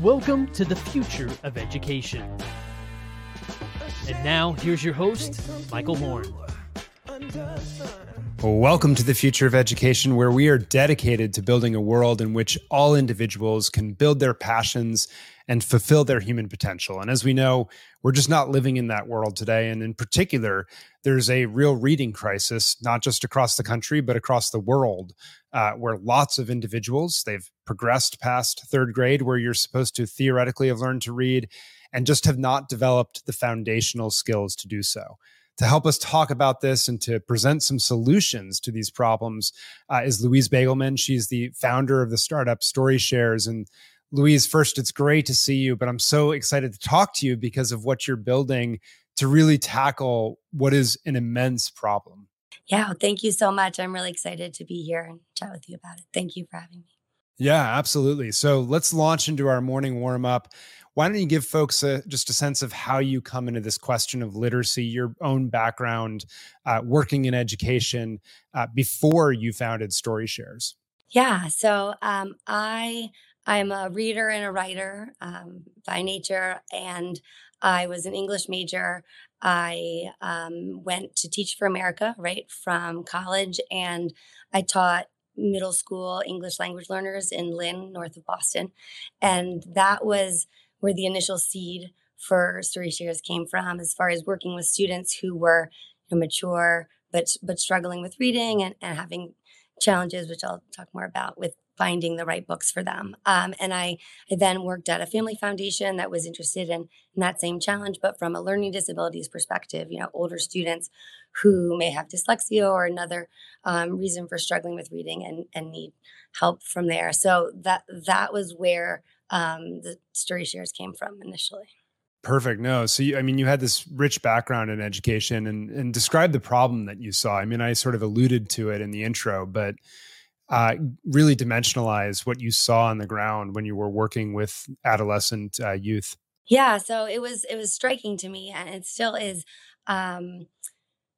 Welcome to the future of education. And now, here's your host, Michael Horn. Welcome to the future of education, where we are dedicated to building a world in which all individuals can build their passions and fulfill their human potential. And as we know, we're just not living in that world today. And in particular, there's a real reading crisis, not just across the country, but across the world, uh, where lots of individuals, they've progressed past third grade, where you're supposed to theoretically have learned to read, and just have not developed the foundational skills to do so to help us talk about this and to present some solutions to these problems uh, is Louise Baigelman. She's the founder of the startup Story Shares. And Louise, first, it's great to see you, but I'm so excited to talk to you because of what you're building to really tackle what is an immense problem. Yeah, thank you so much. I'm really excited to be here and chat with you about it. Thank you for having me. Yeah, absolutely. So let's launch into our morning warm up. Why don't you give folks a, just a sense of how you come into this question of literacy, your own background, uh, working in education uh, before you founded Story Shares? Yeah, so um, I I'm a reader and a writer um, by nature, and I was an English major. I um, went to Teach for America right from college, and I taught middle school English language learners in Lynn, north of Boston, and that was where the initial seed for Story Shares came from, as far as working with students who were you know, mature but but struggling with reading and, and having challenges, which I'll talk more about with finding the right books for them. Um, and I, I then worked at a family foundation that was interested in, in that same challenge, but from a learning disabilities perspective, you know, older students who may have dyslexia or another um, reason for struggling with reading and, and need help from there. So that that was where um, the story shares came from initially. Perfect. No, so you, I mean, you had this rich background in education, and and describe the problem that you saw. I mean, I sort of alluded to it in the intro, but uh, really dimensionalize what you saw on the ground when you were working with adolescent uh, youth. Yeah, so it was it was striking to me, and it still is. Um,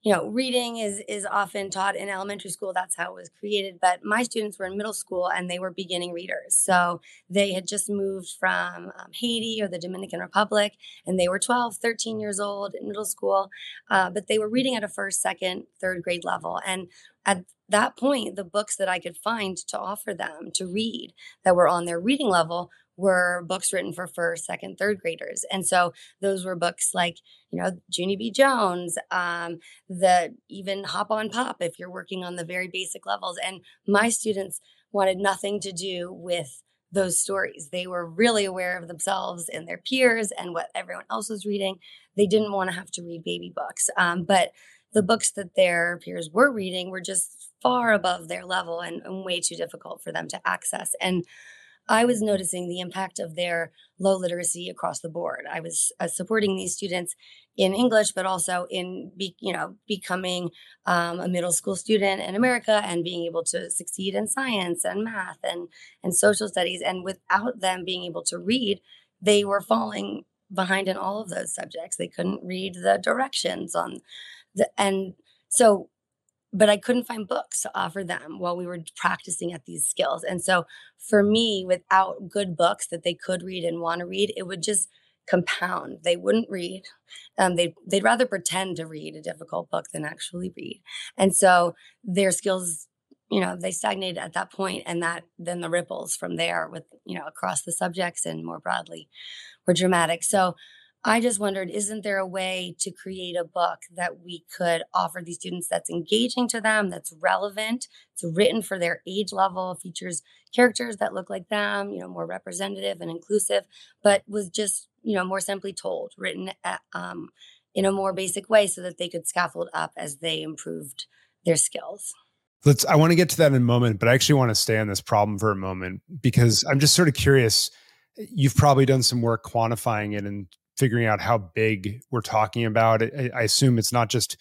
you know reading is is often taught in elementary school that's how it was created but my students were in middle school and they were beginning readers so they had just moved from um, haiti or the dominican republic and they were 12 13 years old in middle school uh, but they were reading at a first second third grade level and at that point the books that i could find to offer them to read that were on their reading level were books written for first, second, third graders. And so those were books like, you know, Junie B. Jones, um, the even Hop on Pop, if you're working on the very basic levels. And my students wanted nothing to do with those stories. They were really aware of themselves and their peers and what everyone else was reading. They didn't want to have to read baby books. Um, but the books that their peers were reading were just far above their level and, and way too difficult for them to access. And I was noticing the impact of their low literacy across the board. I was uh, supporting these students in English, but also in be, you know becoming um, a middle school student in America and being able to succeed in science and math and and social studies. And without them being able to read, they were falling behind in all of those subjects. They couldn't read the directions on the and so but I couldn't find books to offer them while we were practicing at these skills. And so for me, without good books that they could read and want to read, it would just compound. They wouldn't read. Um, they they'd rather pretend to read a difficult book than actually read. And so their skills, you know, they stagnated at that point, and that then the ripples from there with you know across the subjects and more broadly were dramatic. So I just wondered, isn't there a way to create a book that we could offer these students that's engaging to them, that's relevant, it's written for their age level, features characters that look like them, you know, more representative and inclusive, but was just, you know, more simply told, written at, um, in a more basic way so that they could scaffold up as they improved their skills. Let's I want to get to that in a moment, but I actually want to stay on this problem for a moment because I'm just sort of curious. You've probably done some work quantifying it and figuring out how big we're talking about. I, I assume it's not just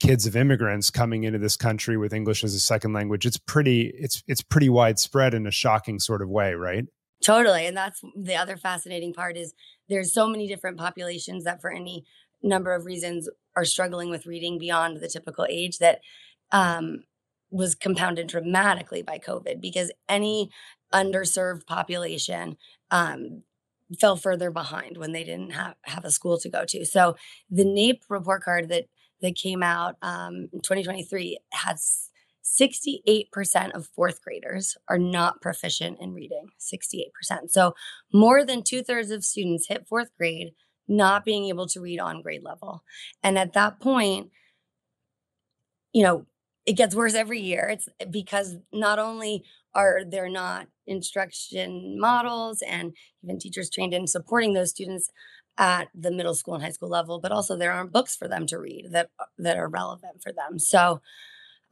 kids of immigrants coming into this country with English as a second language. It's pretty it's it's pretty widespread in a shocking sort of way, right? Totally. And that's the other fascinating part is there's so many different populations that for any number of reasons are struggling with reading beyond the typical age that um was compounded dramatically by COVID because any underserved population um, fell further behind when they didn't have, have a school to go to. So the NAEP report card that that came out um, in 2023 has 68% of fourth graders are not proficient in reading. 68%. So more than two thirds of students hit fourth grade not being able to read on grade level. And at that point, you know, it gets worse every year. It's because not only are there not instruction models and even teachers trained in supporting those students at the middle school and high school level, but also there aren't books for them to read that that are relevant for them. So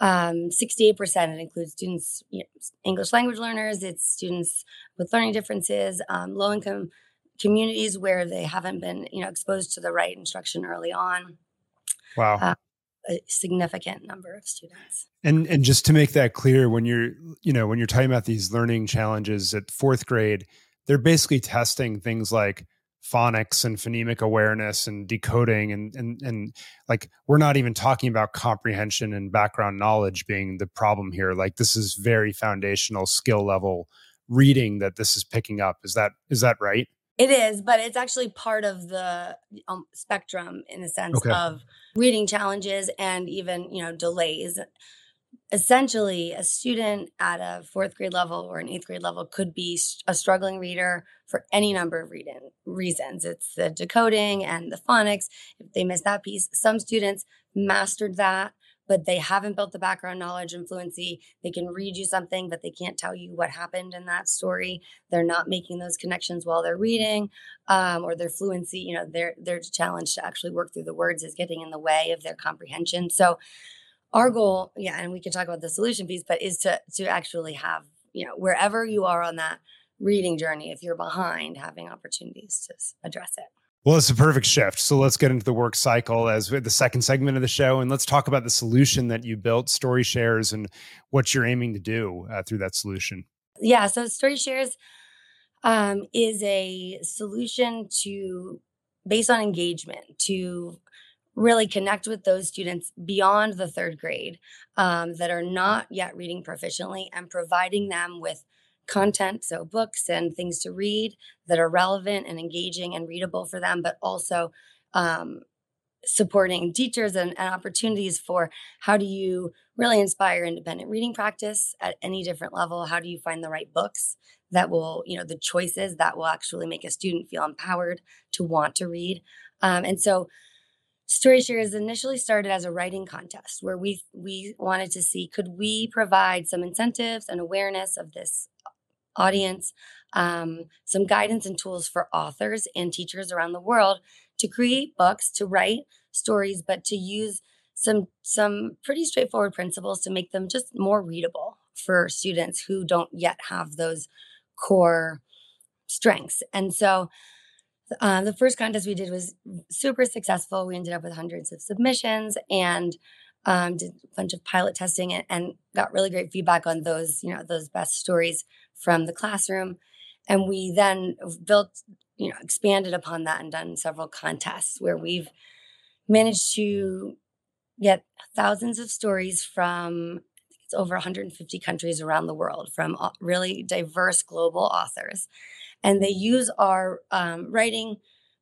um, 68% it includes students you know, english language learners it's students with learning differences um, low income communities where they haven't been you know exposed to the right instruction early on wow uh, a significant number of students. And and just to make that clear when you're you know when you're talking about these learning challenges at fourth grade they're basically testing things like phonics and phonemic awareness and decoding and and and like we're not even talking about comprehension and background knowledge being the problem here. Like this is very foundational skill level reading that this is picking up. Is that is that right it is but it's actually part of the um, spectrum in the sense okay. of reading challenges and even you know delays. Essentially a student at a fourth grade level or an eighth grade level could be a struggling reader for any number of reading reasons. It's the decoding and the phonics. If they miss that piece some students mastered that but they haven't built the background knowledge and fluency. They can read you something but they can't tell you what happened in that story. They're not making those connections while they're reading um, or their fluency you know their their challenge to actually work through the words is getting in the way of their comprehension. So our goal yeah and we can talk about the solution piece but is to to actually have you know wherever you are on that reading journey if you're behind having opportunities to address it well it's a perfect shift. So let's get into the work cycle as the second segment of the show and let's talk about the solution that you built story shares and what you're aiming to do uh, through that solution. Yeah so story shares um, is a solution to based on engagement to really connect with those students beyond the third grade um, that are not yet reading proficiently and providing them with content, so books and things to read that are relevant and engaging and readable for them, but also um, supporting teachers and, and, opportunities for how do you really inspire independent reading practice at any different level? How do you find the right books that will you know the choices that will actually make a student feel empowered to want to read? Um, and so Story Shares initially started as a writing contest where we we wanted to see could we provide some incentives and awareness of this audience, um, some guidance and tools for authors and teachers around the world to create books, to write stories, but to use some some pretty straightforward principles to make them just more readable for students who don't yet have those core strengths. And so uh, the first contest we did was super successful. We ended up with hundreds of submissions and um, did a bunch of pilot testing and, and, got really great feedback on those, you know, those best stories from the classroom. And we then built, you know, expanded upon that and done several contests where we've managed to get thousands of stories from it's over 150 countries around the world from really diverse global authors and they use our um, writing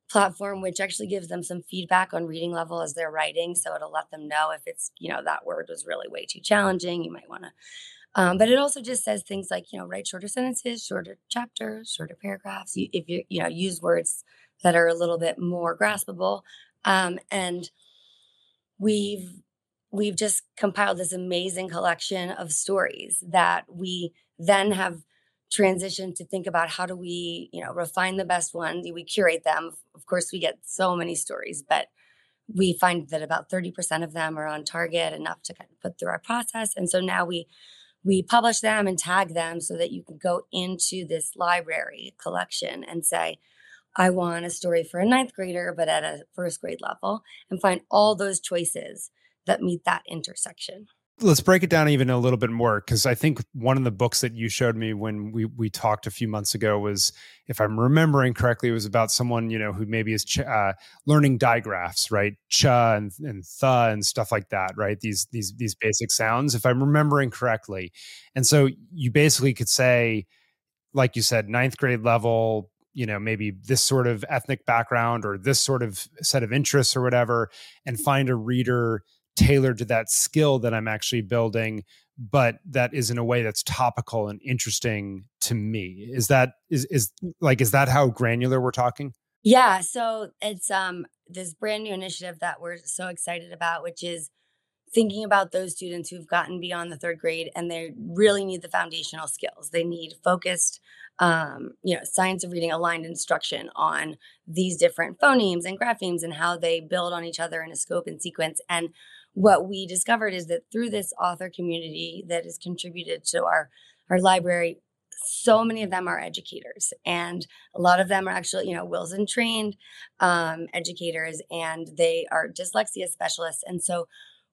platform which actually gives them some feedback on reading level as they're writing so it'll let them know if it's you know that word was really way too challenging you might want to um, but it also just says things like you know write shorter sentences shorter chapters shorter paragraphs you, if you you know use words that are a little bit more graspable. Um, and we've we've just compiled this amazing collection of stories that we then have transition to think about how do we you know refine the best ones. We curate them. Of course we get so many stories but we find that about 30% of them are on target enough to kind of put through our process. And so now we we publish them and tag them so that you can go into this library collection and say i want a story for a ninth grader but at a first grade level and find all those choices that meet that intersection let's break it down even a little bit more because I think one of the books that you showed me when we we talked a few months ago was, if I'm remembering correctly, it was about someone you know who maybe is ch- uh, learning digraphs, right? Cha and, and th and stuff like that, right? These these these basic sounds, if I'm remembering correctly, and so you basically could say, like you said, ninth grade level. You know, maybe this sort of ethnic background or this sort of set of interests or whatever, and find a reader tailored to that skill that I'm actually building, but that is in a way that's topical and interesting to me. Is that is is like is that how granular we're talking? Yeah, so it's um this brand new initiative that we're so excited about, which is thinking about those students who've gotten beyond the third grade and they really need the foundational skills. They need focused, um, you know, science of reading aligned instruction on these different phonemes and graphemes and how they build on each other in a scope and sequence. And what we discovered is that through this author community that has contributed to our our library so many of them are educators. And a lot of them are actually you know wilson trained um, educators and they are dyslexia specialists. And so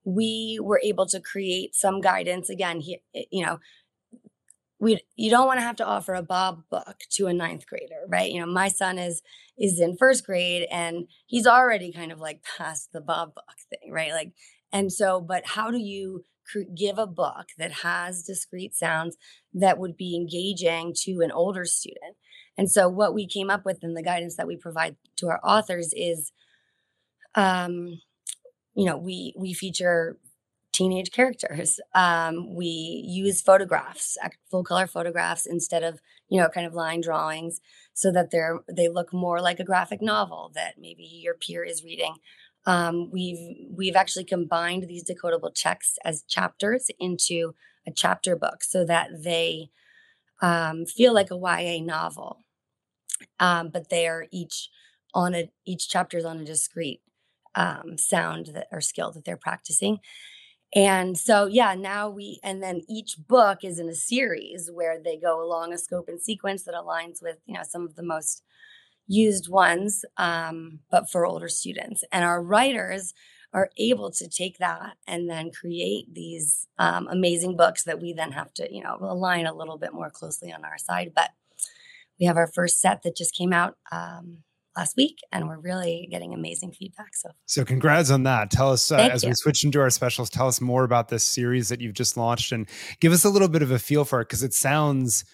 we were able to create some guidance. Again he, you know we you don't want to have to offer a bob book to a ninth grader right? You know my son is is in first grade and he's already kind of like past the bob book thing right? Like and so, but how do you give a book that has discrete sounds that would be engaging to an older student? And so, what we came up with in the guidance that we provide to our authors is, um, you know, we we feature teenage characters. Um, we use photographs, full color photographs, instead of you know kind of line drawings, so that they're they look more like a graphic novel that maybe your peer is reading. Um, we've we've actually combined these decodable texts as chapters into a chapter book so that they um, feel like a YA novel, um, but they are each on a each chapter is on a discrete um, sound that or skill that they're practicing. And so, yeah, now we, and then each book is in a series where they go along a scope and sequence that aligns with, you know, some of the most used ones, um, but for older students. And our writers are able to take that and then create these um, amazing books that we then have to, you know, align a little bit more closely on our side. But we have our first set that just came out um, last week, and we're really getting amazing feedback. So, so congrats on that. Tell us uh, as you. we switch into our specials. Tell us more about this series that you've just launched, and give us a little bit of a feel for it because it sounds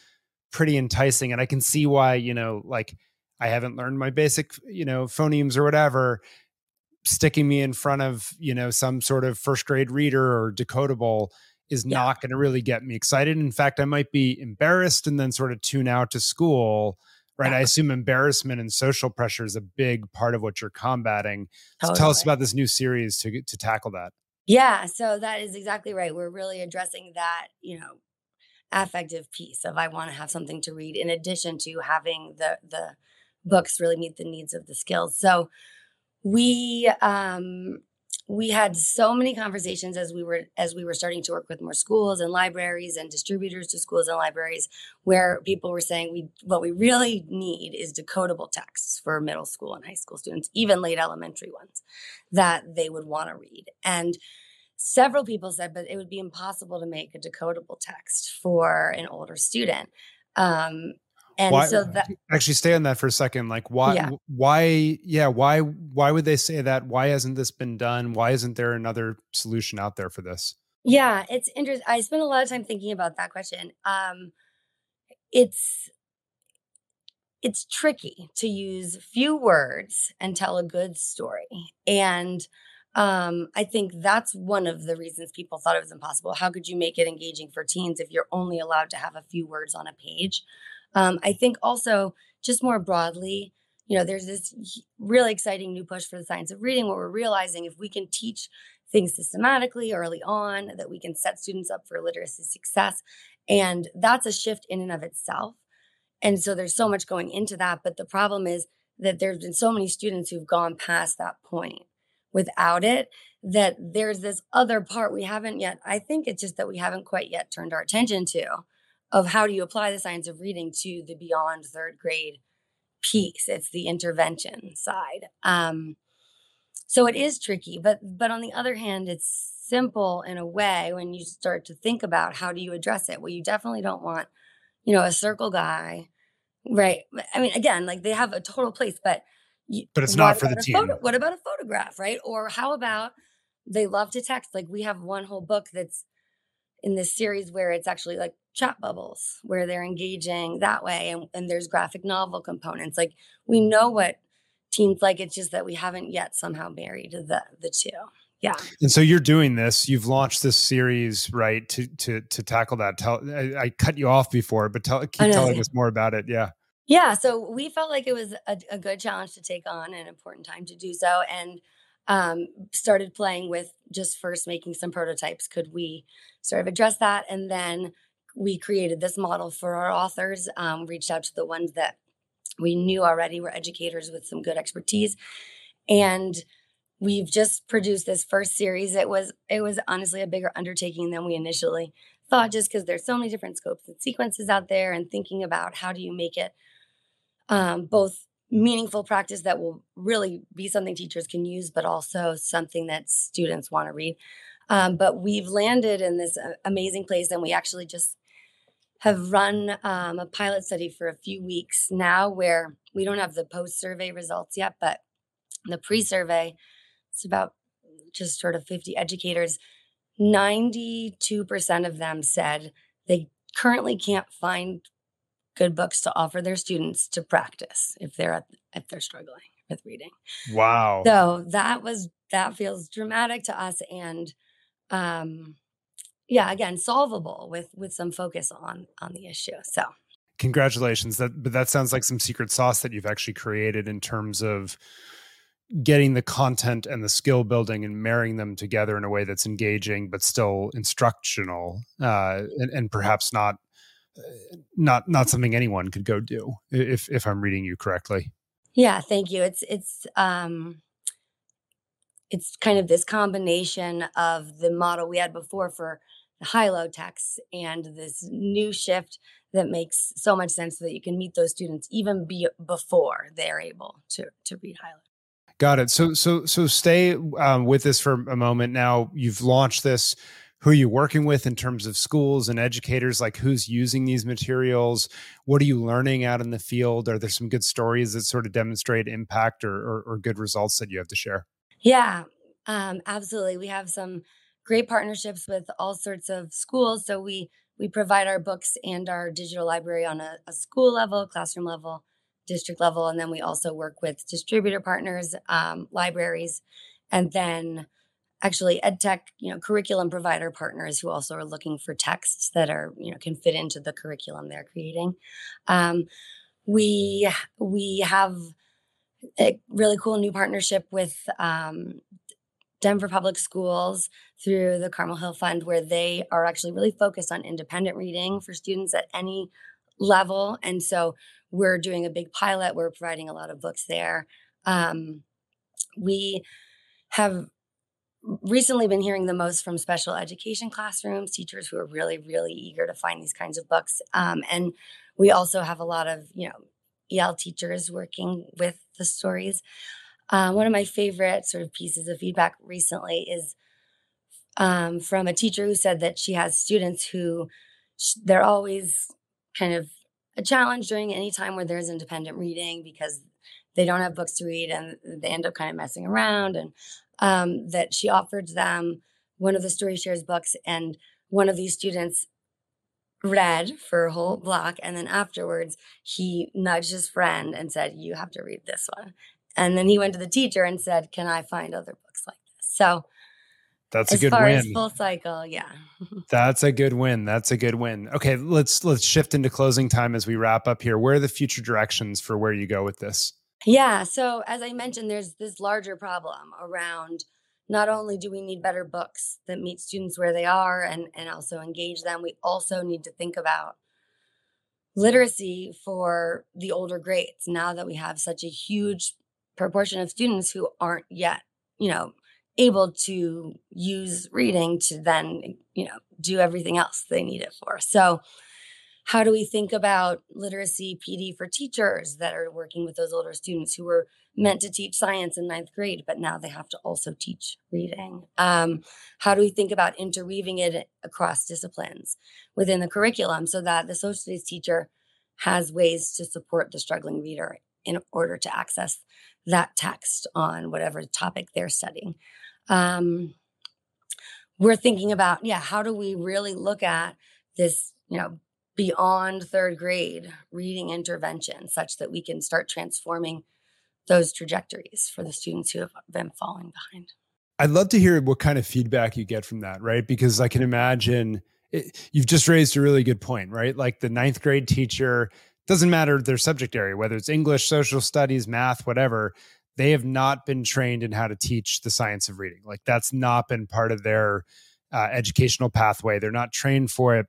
pretty enticing, and I can see why you know, like I haven't learned my basic, you know, phonemes or whatever, sticking me in front of, you know, some sort of first grade reader or decodable is yeah. not going to really get me excited. In fact, I might be embarrassed and then sort of tune out to school. Right. Yeah. I assume embarrassment and social pressure is a big part of what you're combating. Totally. So tell us about this new series to to tackle that. Yeah, so that is exactly right. We're really addressing that, you know, affective piece of I want to have something to read in addition to having the the books really meet the needs of the skills. So we um, we had so many conversations as we were as we were starting to work with more schools and libraries and distributors to schools and libraries where people were saying we what we really need is decodable texts for middle school and high school students even late elementary ones that they would want to read and several people said but it would be impossible to make a decodable text for an older student um, and why, so that actually stay on that for a second. Like why yeah. why yeah, why why would they say that? Why hasn't this been done? Why isn't there another solution out there for this? Yeah, it's interesting. I spent a lot of time thinking about that question. Um it's it's tricky to use few words and tell a good story. And um, I think that's one of the reasons people thought it was impossible. How could you make it engaging for teens if you're only allowed to have a few words on a page? Um, I think also just more broadly, you know, there's this really exciting new push for the science of reading where we're realizing if we can teach things systematically early on, that we can set students up for literacy success. And that's a shift in and of itself. And so there's so much going into that. But the problem is that there's been so many students who've gone past that point without it that there's this other part we haven't yet. I think it's just that we haven't quite yet turned our attention to of how do you apply the science of reading to the beyond third grade piece. It's the intervention side. Um, so it is tricky, but but on the other hand, it's simple in a way when you start to think about how do you address it. Well, you definitely don't want, you know, a circle guy, right? I mean, again, like they have a total place, but you, but it's not for the team. Photo, what about a photograph, right? Or how about they love to text? Like we have one whole book that's in this series where it's actually like chat bubbles where they're engaging that way and, and there's graphic novel components. Like we know what teens like it's just that we haven't yet somehow married the the two. Yeah. And so you're doing this you've launched this series right to to to tackle that. Tell i, I cut you off before but tell keep telling us more about it yeah. Yeah so we felt like it was a, a good challenge to take on an important time to do so and um, started playing with just first making some prototypes. Could we sort of address that? And then we created this model for our authors, um, reached out to the ones that we knew already were educators with some good expertise. And we've just produced this first series. It was it was honestly a bigger undertaking than we initially thought, just because there's so many different scopes and sequences out there, and thinking about how do you make it um, both meaningful practice that will really be something teachers can use, but also something that students want to read. Um, but we've landed in this uh, amazing place, and we actually just have run um, a pilot study for a few weeks now where we don't have the post survey results yet, but the pre survey, it's about just sort of 50 educators. 92% of them said they currently can't find good books to offer their students to practice if they're at, if they're struggling with reading. Wow. So that was that feels dramatic to us and um yeah, again, solvable with with some focus on on the issue. So congratulations. That but that sounds like some secret sauce that you've actually created in terms of getting the content and the skill building and marrying them together in a way that's engaging but still instructional uh, and, and perhaps not not not something anyone could go do if if I'm reading you correctly. Yeah, thank you. It's it's um it's kind of this combination of the model we had before for the high-low texts and this new shift that makes so much sense so that you can meet those students even be before they're able to to read high-low. Got it. So so so stay um, with this for a moment. Now you've launched this who are you working with in terms of schools and educators like who's using these materials what are you learning out in the field are there some good stories that sort of demonstrate impact or, or, or good results that you have to share yeah um, absolutely we have some great partnerships with all sorts of schools. So we we provide our books and our digital library on a, a school level classroom level district level and then we also work with distributor partners um, libraries and then actually ed tech you know curriculum provider partners who also are looking for texts that are you know can fit into the curriculum they're creating. Um, we we have a really cool new partnership with um, denver public schools through the carmel hill fund where they are actually really focused on independent reading for students at any level and so we're doing a big pilot we're providing a lot of books there um, we have recently been hearing the most from special education classrooms, teachers who are really, really eager to find these kinds of books. Um, and we also have a lot of, you know, EL teachers working with the stories. Uh, one of my favorite sort of pieces of feedback recently is um, from a teacher who said that she has students who sh- they're always kind of a challenge during any time where there's independent reading because they don't have books to read and they end up kind of messing around and um, that she offered them one of the story shares books and one of these students read for a whole block and then afterwards he nudged his friend and said you have to read this one and then he went to the teacher and said can i find other books like this so that's a good win. full cycle, yeah. that's a good win. That's a good win. Okay, let's let's shift into closing time as we wrap up here. Where are the future directions for where you go with this? Yeah. So, as I mentioned, there's this larger problem around not only do we need better books that meet students where they are and, and also engage them, we also need to think about literacy for the older grades now that we have such a huge proportion of students who aren't yet, you know, able to use reading to then, you know, do everything else they need it for. So, how do we think about literacy PD for teachers that are working with those older students who were meant to teach science in ninth grade, but now they have to also teach reading? Um, how do we think about interweaving it across disciplines within the curriculum so that the social studies teacher has ways to support the struggling reader in order to access that text on whatever topic they're studying? Um, we're thinking about, yeah, how do we really look at this, you know, beyond third grade reading intervention such that we can start transforming those trajectories for the students who have been falling behind. I'd love to hear what kind of feedback you get from that, right? Because I can imagine it, you've just raised a really good point, right? Like the ninth grade teacher, doesn't matter their subject area, whether it's English, social studies, math, whatever, they have not been trained in how to teach the science of reading. Like that's not been part of their uh, educational pathway. They're not trained for it.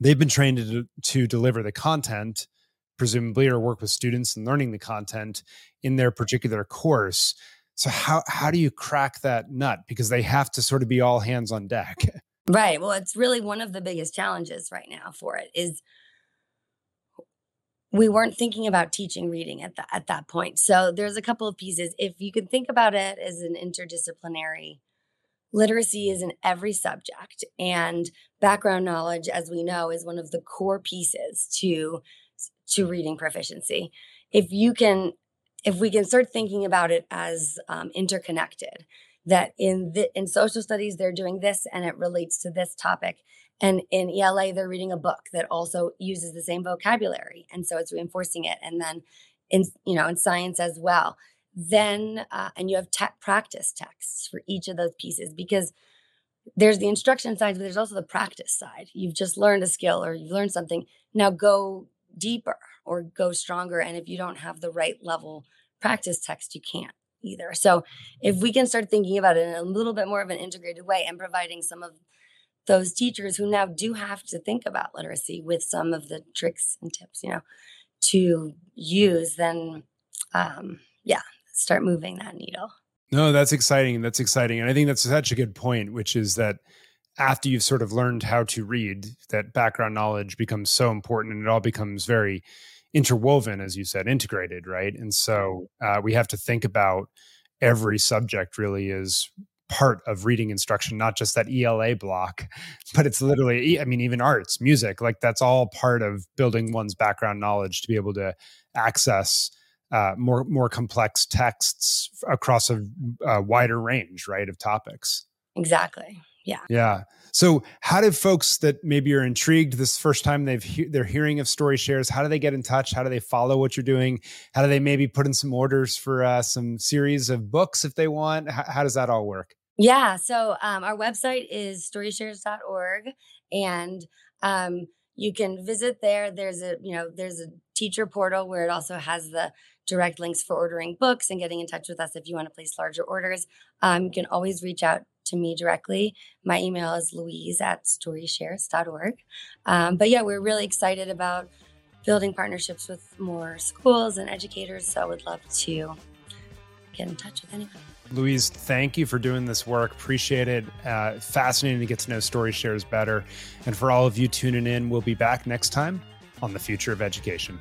They've been trained to, to deliver the content, presumably, or work with students and learning the content in their particular course. So how how do you crack that nut? Because they have to sort of be all hands on deck. Right. Well, it's really one of the biggest challenges right now for it is we weren't thinking about teaching reading at that at that point. So there's a couple of pieces. If you can think about it as an interdisciplinary literacy is in every subject and background knowledge as we know is one of the core pieces to to reading proficiency. If you can if we can start thinking about it as um, interconnected that in the in social studies they're doing this and it relates to this topic and in ELA, they're reading a book that also uses the same vocabulary. And so it's reinforcing it. And then in, you know, in science as well. Then, uh, and you have te- practice texts for each of those pieces because there's the instruction side, but there's also the practice side. You've just learned a skill or you've learned something. Now go deeper or go stronger. And if you don't have the right level practice text, you can't either. So if we can start thinking about it in a little bit more of an integrated way and providing some of those teachers who now do have to think about literacy with some of the tricks and tips, you know, to use, then um, yeah, start moving that needle. No, that's exciting. That's exciting. And I think that's such a good point, which is that after you've sort of learned how to read, that background knowledge becomes so important and it all becomes very interwoven, as you said, integrated, right? And so uh, we have to think about every subject really is part of reading instruction, not just that ELA block, but it's literally, I mean, even arts, music, like that's all part of building one's background knowledge to be able to access uh, more more complex texts across a, a wider range, right, of topics. Exactly. Yeah. Yeah. So, how do folks that maybe are intrigued this first time they've he- they're hearing of story shares? How do they get in touch? How do they follow what you're doing? How do they maybe put in some orders for uh, some series of books if they want? H- how does that all work? Yeah. So um, our website is storyshares.org and um, you can visit there. There's a, you know, there's a teacher portal where it also has the direct links for ordering books and getting in touch with us if you want to place larger orders. Um, you can always reach out to me directly. My email is louise at storyshares.org. Um, but yeah, we're really excited about building partnerships with more schools and educators. So I would love to get in touch with anyone. Louise, thank you for doing this work. Appreciate it. Uh, fascinating to get to know Story Shares better. And for all of you tuning in, we'll be back next time on the future of education.